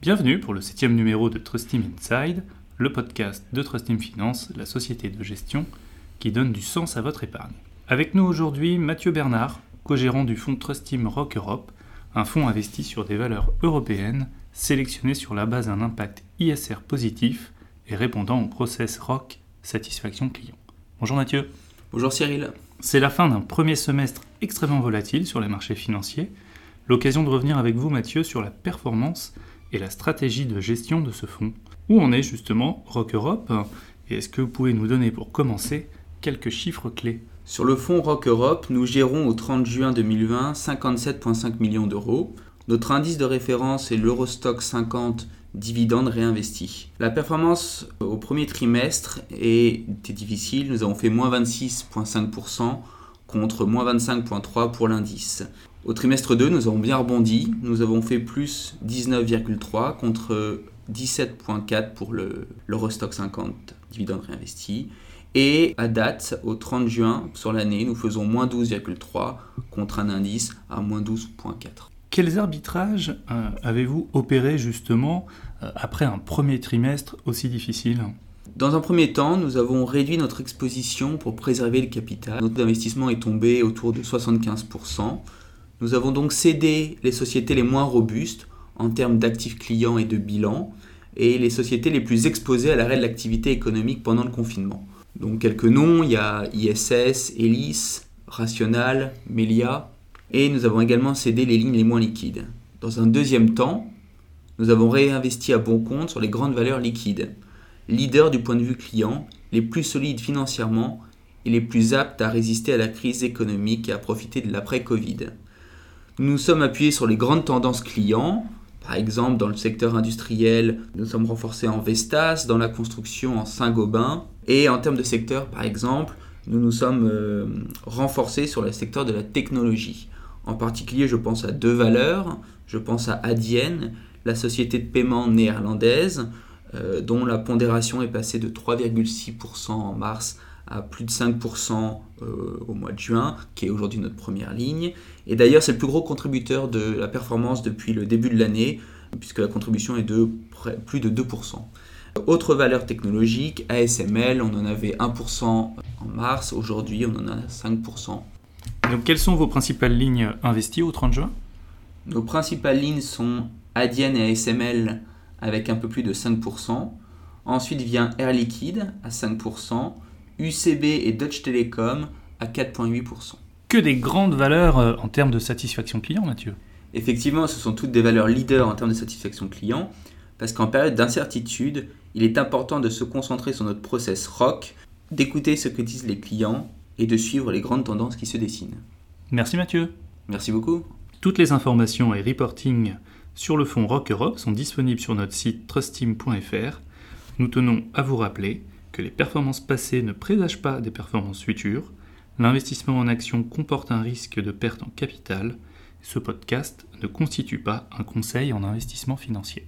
Bienvenue pour le septième numéro de Trust Team Inside, le podcast de Trust Team Finance, la société de gestion qui donne du sens à votre épargne. Avec nous aujourd'hui Mathieu Bernard, co-gérant du fonds Trust Team Rock Europe, un fonds investi sur des valeurs européennes sélectionnées sur la base d'un impact ISR positif et répondant au process ROC satisfaction client. Bonjour Mathieu. Bonjour Cyril. C'est la fin d'un premier semestre extrêmement volatile sur les marchés financiers. L'occasion de revenir avec vous Mathieu sur la performance et la stratégie de gestion de ce fonds. Où en est justement Rock Europe? Et est-ce que vous pouvez nous donner pour commencer quelques chiffres clés? Sur le fonds Rock Europe, nous gérons au 30 juin 2020 57,5 millions d'euros. Notre indice de référence est l'Eurostock 50 dividendes réinvestis. La performance au premier trimestre était difficile. Nous avons fait moins 26,5% contre moins 25,3% pour l'indice. Au trimestre 2, nous avons bien rebondi. Nous avons fait plus 19,3 contre 17,4 pour l'Eurostock 50 dividendes réinvestis. Et à date, au 30 juin, sur l'année, nous faisons moins 12,3 contre un indice à moins 12,4. Quels arbitrages euh, avez-vous opéré justement euh, après un premier trimestre aussi difficile? Dans un premier temps, nous avons réduit notre exposition pour préserver le capital. Notre investissement est tombé autour de 75%. Nous avons donc cédé les sociétés les moins robustes en termes d'actifs clients et de bilan, et les sociétés les plus exposées à l'arrêt de l'activité économique pendant le confinement. Donc quelques noms, il y a ISS, Elis, Rational, Melia, et nous avons également cédé les lignes les moins liquides. Dans un deuxième temps, nous avons réinvesti à bon compte sur les grandes valeurs liquides, leaders du point de vue client, les plus solides financièrement et les plus aptes à résister à la crise économique et à profiter de l'après-Covid. Nous nous sommes appuyés sur les grandes tendances clients, par exemple, dans le secteur industriel, nous sommes renforcés en Vestas, dans la construction en Saint-Gobain, et en termes de secteur, par exemple, nous nous sommes euh, renforcés sur le secteur de la technologie. En particulier, je pense à deux valeurs. Je pense à Adyen, la société de paiement néerlandaise, euh, dont la pondération est passée de 3,6% en mars à plus de 5% euh, au mois de juin, qui est aujourd'hui notre première ligne. Et d'ailleurs, c'est le plus gros contributeur de la performance depuis le début de l'année, puisque la contribution est de plus de 2%. Autre valeur technologique, ASML, on en avait 1% en mars, aujourd'hui on en a 5%. Donc quelles sont vos principales lignes investies au 30 juin? Nos principales lignes sont Adyen et ASML avec un peu plus de 5%. Ensuite vient Air Liquide à 5%, UCB et Dutch Telecom à 4,8%. Que des grandes valeurs euh, en termes de satisfaction client, Mathieu Effectivement, ce sont toutes des valeurs leaders en termes de satisfaction client, parce qu'en période d'incertitude, il est important de se concentrer sur notre process ROC, d'écouter ce que disent les clients et de suivre les grandes tendances qui se dessinent. Merci Mathieu. Merci beaucoup. Toutes les informations et reporting sur le fonds Rock Europe sont disponibles sur notre site trustteam.fr. Nous tenons à vous rappeler que les performances passées ne présagent pas des performances futures. L'investissement en actions comporte un risque de perte en capital. Ce podcast ne constitue pas un conseil en investissement financier.